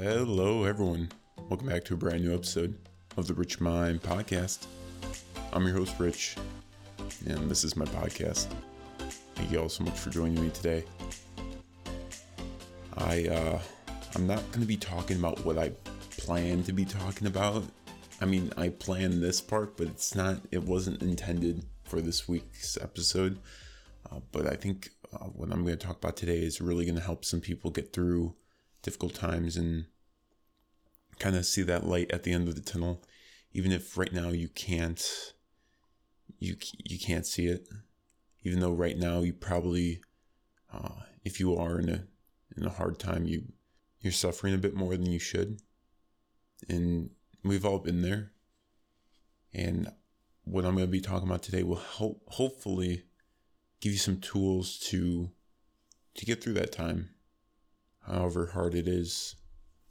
Hello, everyone. Welcome back to a brand new episode of the Rich Mind Podcast. I'm your host, Rich, and this is my podcast. Thank you all so much for joining me today. I, uh, I'm not going to be talking about what I plan to be talking about. I mean, I planned this part, but it's not, it wasn't intended for this week's episode. Uh, but I think uh, what I'm going to talk about today is really going to help some people get through difficult times and kind of see that light at the end of the tunnel. Even if right now you can't you you can't see it. Even though right now you probably uh, if you are in a in a hard time you you're suffering a bit more than you should. And we've all been there. And what I'm going to be talking about today will help hopefully give you some tools to to get through that time however hard it is.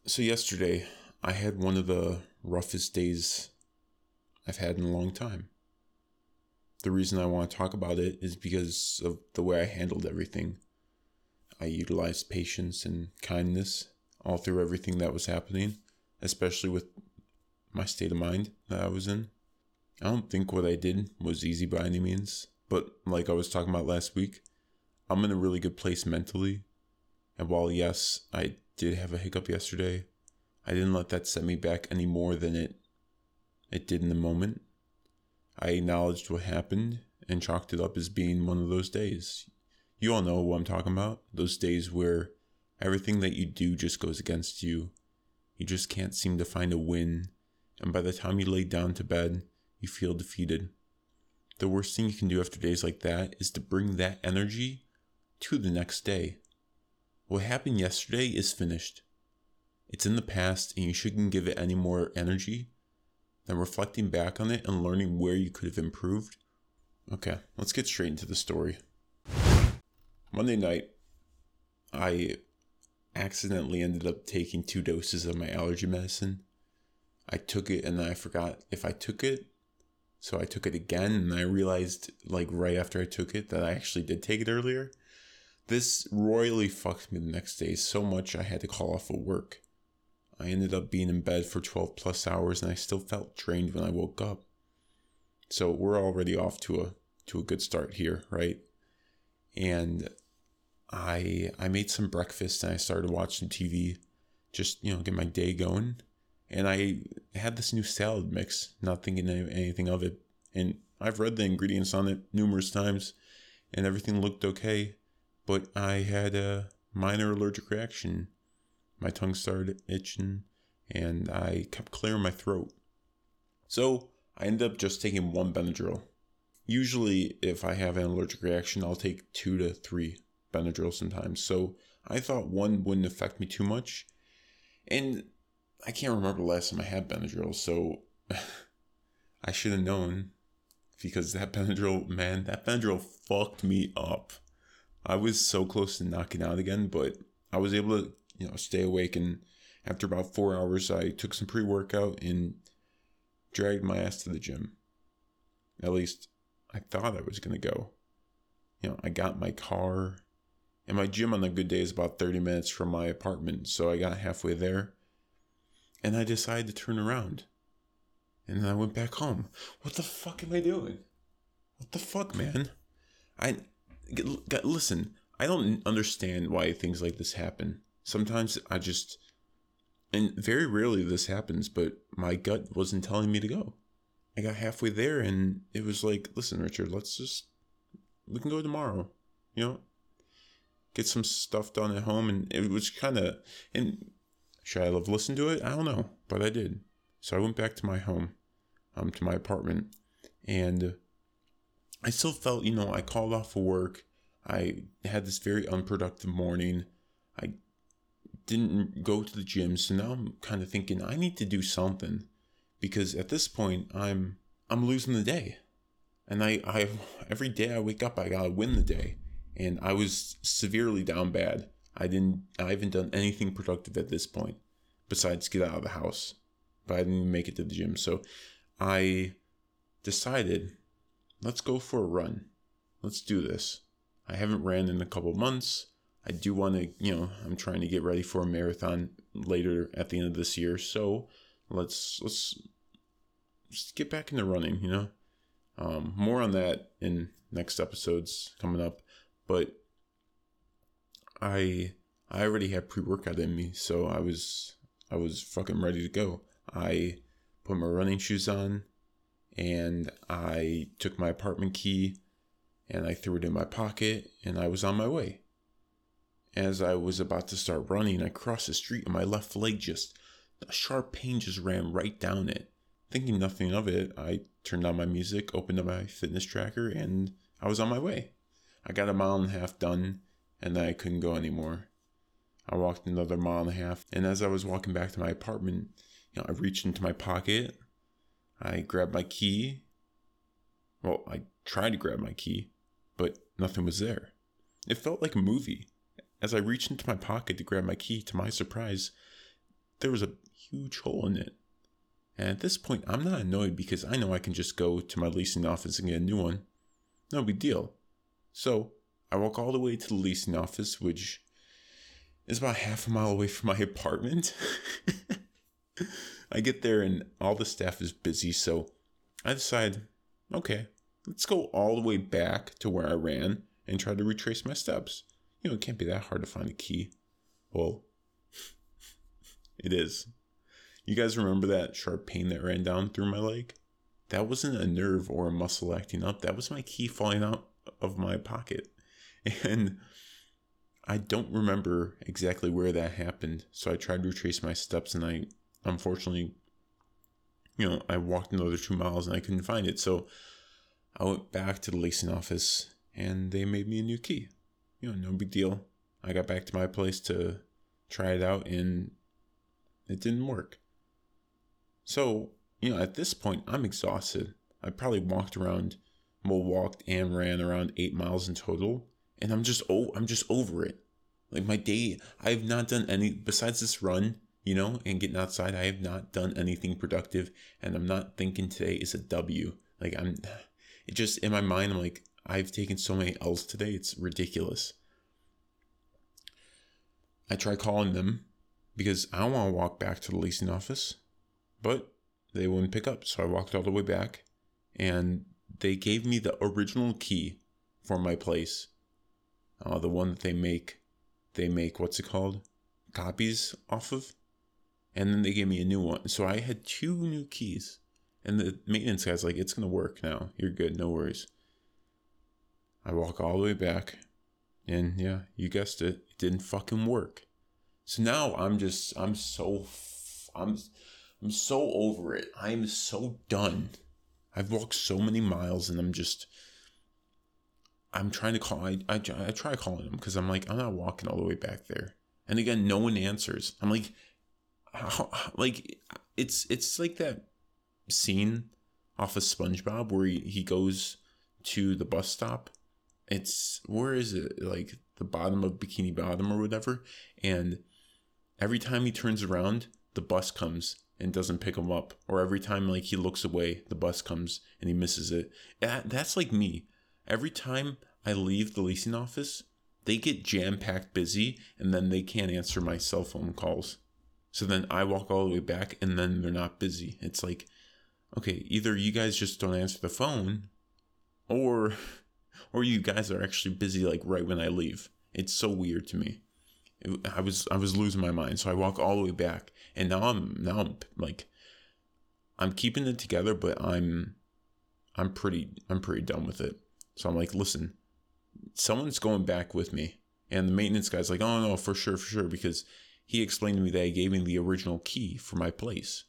So, yesterday, I had one of the roughest days I've had in a long time. The reason I want to talk about it is because of the way I handled everything. I utilized patience and kindness all through everything that was happening, especially with my state of mind that I was in. I don't think what I did was easy by any means, but like I was talking about last week, I'm in a really good place mentally and while, yes, I did have a hiccup yesterday, I didn't let that set me back any more than it it did in the moment. I acknowledged what happened and chalked it up as being one of those days. You all know what I'm talking about. Those days where everything that you do just goes against you. You just can't seem to find a win. And by the time you lay down to bed, you feel defeated. The worst thing you can do after days like that is to bring that energy to the next day. What happened yesterday is finished. It's in the past, and you shouldn't give it any more energy than reflecting back on it and learning where you could have improved. Okay, let's get straight into the story. Monday night, I accidentally ended up taking two doses of my allergy medicine. I took it and then I forgot if I took it. So I took it again and I realized, like, right after I took it, that I actually did take it earlier. This royally fucked me the next day so much I had to call off of work. I ended up being in bed for 12 plus hours and I still felt drained when I woke up. So we're already off to a to a good start here, right? And I I made some breakfast and I started watching TV, just you know, get my day going. And I had this new salad mix, not thinking anything of it. And I've read the ingredients on it numerous times, and everything looked okay but I had a minor allergic reaction. My tongue started itching and I kept clearing my throat. So I ended up just taking one Benadryl. Usually, if I have an allergic reaction, I'll take two to three Benadryl sometimes. So I thought one wouldn't affect me too much. And I can't remember the last time I had Benadryl, so I should have known because that Benadryl, man, that Benadryl fucked me up. I was so close to knocking out again, but I was able to, you know, stay awake. And after about four hours, I took some pre workout and dragged my ass to the gym. At least I thought I was going to go. You know, I got my car, and my gym on a good day is about 30 minutes from my apartment. So I got halfway there, and I decided to turn around. And then I went back home. What the fuck am I doing? What the fuck, man? I listen, I don't understand why things like this happen. Sometimes I just, and very rarely this happens, but my gut wasn't telling me to go. I got halfway there and it was like, listen, Richard, let's just, we can go tomorrow, you know, get some stuff done at home. And it was kind of, and should I have listened to it? I don't know, but I did. So I went back to my home, um, to my apartment, and I still felt, you know, I called off for work. I had this very unproductive morning. I didn't go to the gym, so now I'm kind of thinking I need to do something because at this point I'm I'm losing the day. And I, I every day I wake up I gotta win the day. And I was severely down bad. I didn't I haven't done anything productive at this point besides get out of the house. But I didn't make it to the gym. So I decided let's go for a run. Let's do this. I haven't ran in a couple months. I do want to, you know, I'm trying to get ready for a marathon later at the end of this year. So let's let's just get back into running. You know, um, more on that in next episodes coming up. But I I already had pre workout in me, so I was I was fucking ready to go. I put my running shoes on, and I took my apartment key, and I threw it in my pocket, and I was on my way. As I was about to start running, I crossed the street and my left leg just, a sharp pain just ran right down it. Thinking nothing of it, I turned on my music, opened up my fitness tracker, and I was on my way. I got a mile and a half done, and I couldn't go anymore. I walked another mile and a half, and as I was walking back to my apartment, you know, I reached into my pocket, I grabbed my key. Well, I tried to grab my key, but nothing was there. It felt like a movie. As I reached into my pocket to grab my key, to my surprise, there was a huge hole in it. And at this point, I'm not annoyed because I know I can just go to my leasing office and get a new one. No big deal. So I walk all the way to the leasing office, which is about half a mile away from my apartment. I get there and all the staff is busy, so I decide, okay, let's go all the way back to where I ran and try to retrace my steps you know, it can't be that hard to find a key. Well, it is. You guys remember that sharp pain that ran down through my leg? That wasn't a nerve or a muscle acting up. That was my key falling out of my pocket. And I don't remember exactly where that happened. So I tried to retrace my steps and I unfortunately, you know, I walked another two miles and I couldn't find it. So I went back to the leasing office and they made me a new key you know, no big deal. I got back to my place to try it out and it didn't work. So, you know, at this point, I'm exhausted. I probably walked around, well, walked and ran around eight miles in total, and I'm just oh, I'm just over it. Like my day, I have not done any besides this run, you know, and getting outside. I have not done anything productive, and I'm not thinking today is a W. Like I'm, it just in my mind, I'm like, I've taken so many L's today, it's ridiculous. I try calling them because I don't want to walk back to the leasing office, but they wouldn't pick up. So I walked all the way back and they gave me the original key for my place. Uh, the one that they make, they make, what's it called? Copies off of. And then they gave me a new one. So I had two new keys. And the maintenance guy's like, it's going to work now. You're good. No worries. I walk all the way back, and yeah, you guessed it, it didn't fucking work. So now I'm just, I'm so, I'm, I'm so over it. I'm so done. I've walked so many miles, and I'm just, I'm trying to call. I, I, I try calling him because I'm like, I'm not walking all the way back there. And again, no one answers. I'm like, like it's it's like that scene off of SpongeBob where he, he goes to the bus stop. It's where is it? Like the bottom of bikini bottom or whatever. And every time he turns around the bus comes and doesn't pick him up. Or every time like he looks away the bus comes and he misses it. That, that's like me. Every time i leave the leasing office they get jam packed busy and then they can't answer my cell phone calls so then i walk all the way back and then they're not busy it's like okay either you guys just don't answer the phone or or you guys are actually busy like right when I leave. It's so weird to me. It, I was I was losing my mind, so I walk all the way back, and now I'm now I'm like, I'm keeping it together, but I'm I'm pretty I'm pretty done with it. So I'm like, listen, someone's going back with me, and the maintenance guy's like, oh no, for sure, for sure, because he explained to me that he gave me the original key for my place,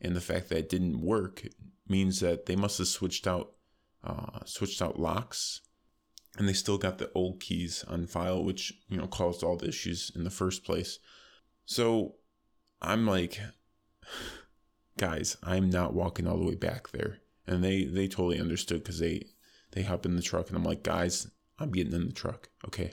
and the fact that it didn't work means that they must have switched out uh, switched out locks and they still got the old keys on file, which you know caused all the issues in the first place. So I'm like, guys, I'm not walking all the way back there, and they they totally understood because they they hop in the truck, and I'm like, guys, I'm getting in the truck, okay.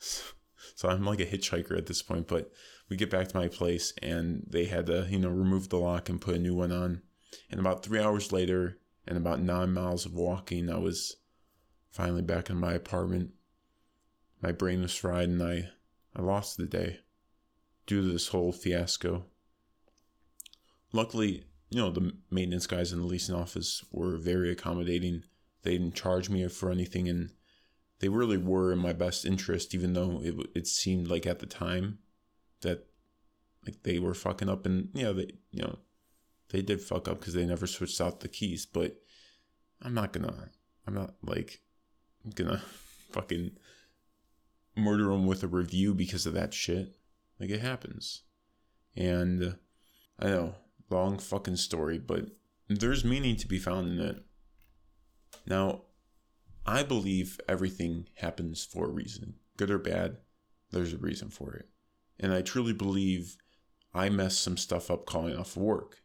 So I'm like a hitchhiker at this point, but we get back to my place, and they had to you know remove the lock and put a new one on. And about three hours later, and about nine miles of walking, I was finally back in my apartment. my brain was fried and I, I lost the day due to this whole fiasco. Luckily, you know, the maintenance guys in the leasing office were very accommodating. They didn't charge me for anything and they really were in my best interest, even though it, it seemed like at the time that like they were fucking up and yeah, they, you know, they did fuck up because they never switched out the keys, but I'm not gonna, I'm not like gonna fucking murder them with a review because of that shit. Like it happens. And I know, long fucking story, but there's meaning to be found in it. Now, I believe everything happens for a reason. Good or bad, there's a reason for it. And I truly believe I messed some stuff up calling off work.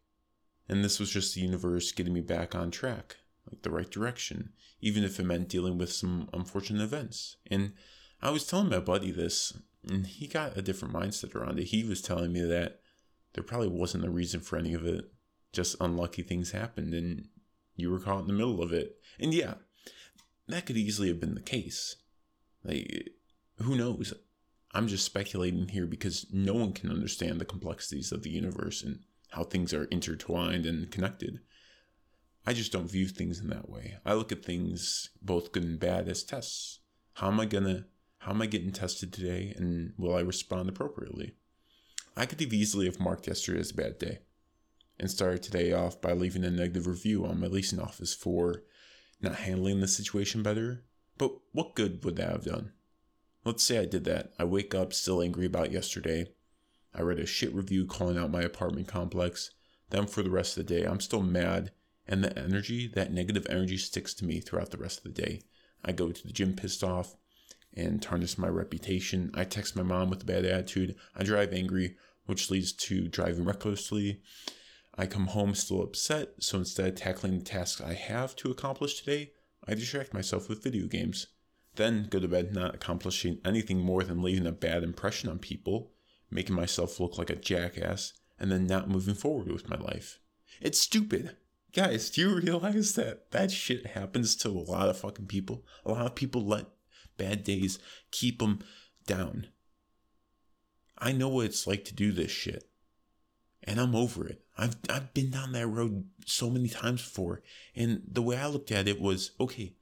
And this was just the universe getting me back on track, like the right direction, even if it meant dealing with some unfortunate events. And I was telling my buddy this, and he got a different mindset around it. He was telling me that there probably wasn't a reason for any of it, just unlucky things happened, and you were caught in the middle of it. And yeah, that could easily have been the case. Like, who knows? I'm just speculating here because no one can understand the complexities of the universe and how things are intertwined and connected. I just don't view things in that way. I look at things, both good and bad, as tests. How am I gonna how am I getting tested today and will I respond appropriately? I could have easily have marked yesterday as a bad day and started today off by leaving a negative review on my leasing office for not handling the situation better. But what good would that have done? Let's say I did that. I wake up still angry about yesterday. I read a shit review calling out my apartment complex. Then for the rest of the day, I'm still mad, and the energy, that negative energy, sticks to me throughout the rest of the day. I go to the gym pissed off and tarnish my reputation. I text my mom with a bad attitude. I drive angry, which leads to driving recklessly. I come home still upset, so instead of tackling the tasks I have to accomplish today, I distract myself with video games. Then go to bed not accomplishing anything more than leaving a bad impression on people, making myself look like a jackass, and then not moving forward with my life. It's stupid. Guys, do you realize that that shit happens to a lot of fucking people? A lot of people let bad days keep them down. I know what it's like to do this shit. And I'm over it. I've I've been down that road so many times before. And the way I looked at it was, okay,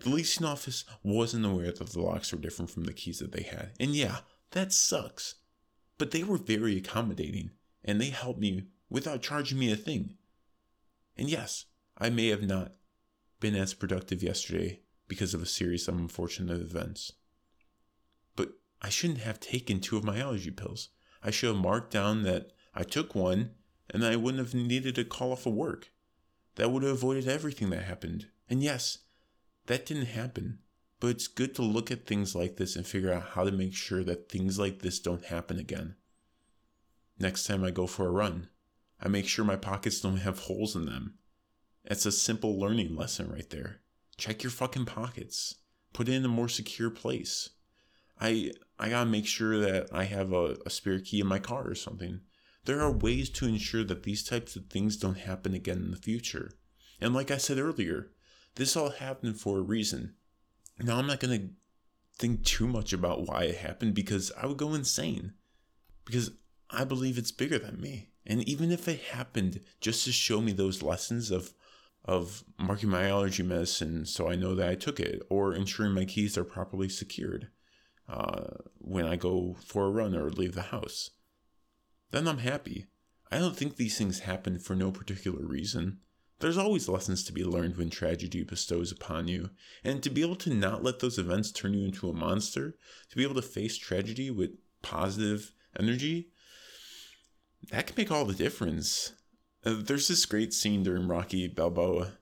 the leasing office wasn't aware that the locks were different from the keys that they had. And yeah, that sucks. But they were very accommodating and they helped me without charging me a thing. And yes, I may have not been as productive yesterday because of a series of unfortunate events. But I shouldn't have taken two of my allergy pills. I should have marked down that I took one and I wouldn't have needed to call off of work. That would have avoided everything that happened. And yes, that didn't happen. But it's good to look at things like this and figure out how to make sure that things like this don't happen again. Next time I go for a run, I make sure my pockets don't have holes in them. It's a simple learning lesson right there. Check your fucking pockets. Put it in a more secure place. I I gotta make sure that I have a, a spare key in my car or something. There are ways to ensure that these types of things don't happen again in the future. And like I said earlier, this all happened for a reason. Now I'm not gonna think too much about why it happened because I would go insane. Because I believe it's bigger than me. And even if it happened just to show me those lessons of of marking my allergy medicine so I know that I took it, or ensuring my keys are properly secured uh, when I go for a run or leave the house. Then I'm happy. I don't think these things happen for no particular reason. There's always lessons to be learned when tragedy bestows upon you, and to be able to not let those events turn you into a monster, to be able to face tragedy with positive energy, that can make all the difference. Uh, there's this great scene during Rocky Balboa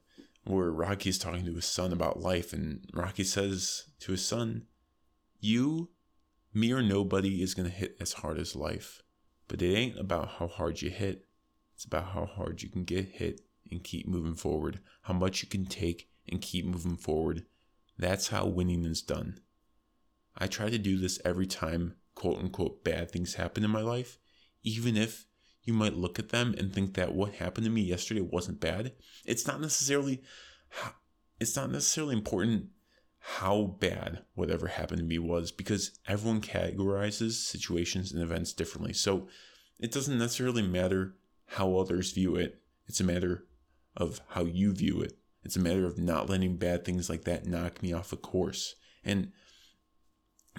where Rocky's talking to his son about life, and Rocky says to his son, You, me or nobody, is going to hit as hard as life. But it ain't about how hard you hit, it's about how hard you can get hit and keep moving forward, how much you can take and keep moving forward. That's how winning is done. I try to do this every time quote unquote bad things happen in my life, even if you might look at them and think that what happened to me yesterday wasn't bad. It's not necessarily it's not necessarily important how bad whatever happened to me was because everyone categorizes situations and events differently. So it doesn't necessarily matter how others view it, it's a matter of how you view it. It's a matter of not letting bad things like that knock me off a course. And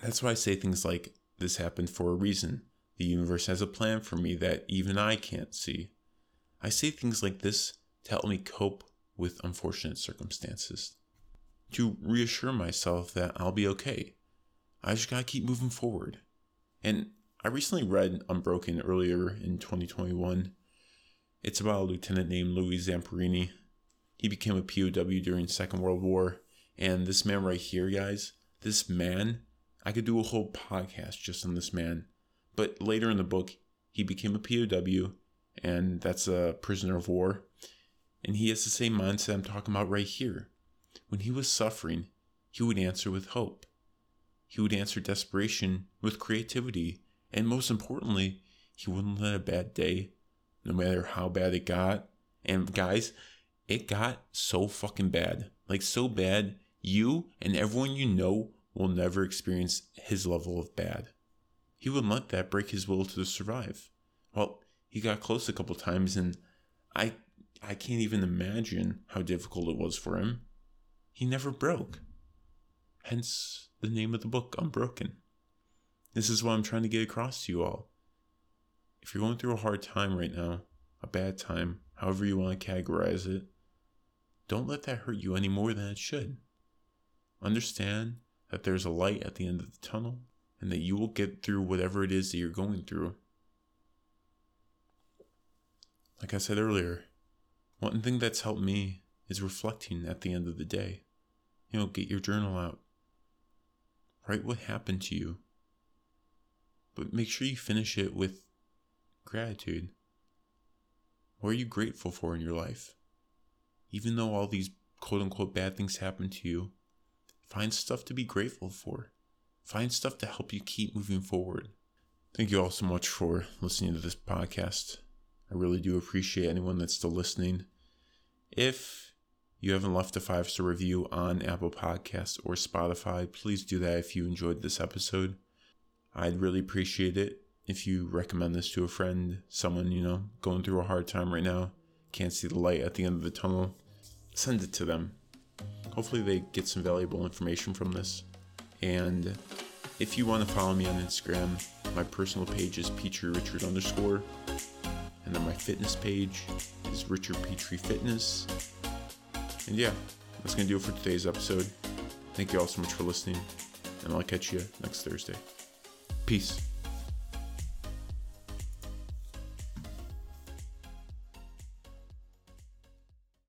that's why I say things like, this happened for a reason. The universe has a plan for me that even I can't see. I say things like this to help me cope with unfortunate circumstances, to reassure myself that I'll be okay. I just gotta keep moving forward. And I recently read Unbroken earlier in 2021. It's about a lieutenant named Louis Zamperini. He became a POW during Second World War. And this man right here, guys, this man, I could do a whole podcast just on this man. But later in the book, he became a POW, and that's a prisoner of war. And he has the same mindset I'm talking about right here. When he was suffering, he would answer with hope. He would answer desperation with creativity. And most importantly, he wouldn't let a bad day, no matter how bad it got. And guys, it got so fucking bad. Like, so bad, you and everyone you know will never experience his level of bad. He wouldn't let that break his will to survive. Well, he got close a couple times, and I I can't even imagine how difficult it was for him. He never broke. Hence the name of the book, Unbroken. This is what I'm trying to get across to you all. If you're going through a hard time right now, a bad time, however you want to categorize it, don't let that hurt you any more than it should. Understand that there's a light at the end of the tunnel and that you will get through whatever it is that you're going through. Like I said earlier, one thing that's helped me is reflecting at the end of the day. You know, get your journal out. Write what happened to you. But make sure you finish it with gratitude. What are you grateful for in your life? Even though all these quote unquote bad things happen to you, find stuff to be grateful for. Find stuff to help you keep moving forward. Thank you all so much for listening to this podcast. I really do appreciate anyone that's still listening. If you haven't left a five star review on Apple Podcasts or Spotify, please do that if you enjoyed this episode. I'd really appreciate it if you recommend this to a friend, someone, you know, going through a hard time right now, can't see the light at the end of the tunnel. Send it to them. Hopefully, they get some valuable information from this. And if you want to follow me on Instagram, my personal page is Petrie Richard underscore. And then my fitness page is Richard Petrie Fitness. And yeah, that's going to do it for today's episode. Thank you all so much for listening, and I'll catch you next Thursday. Peace.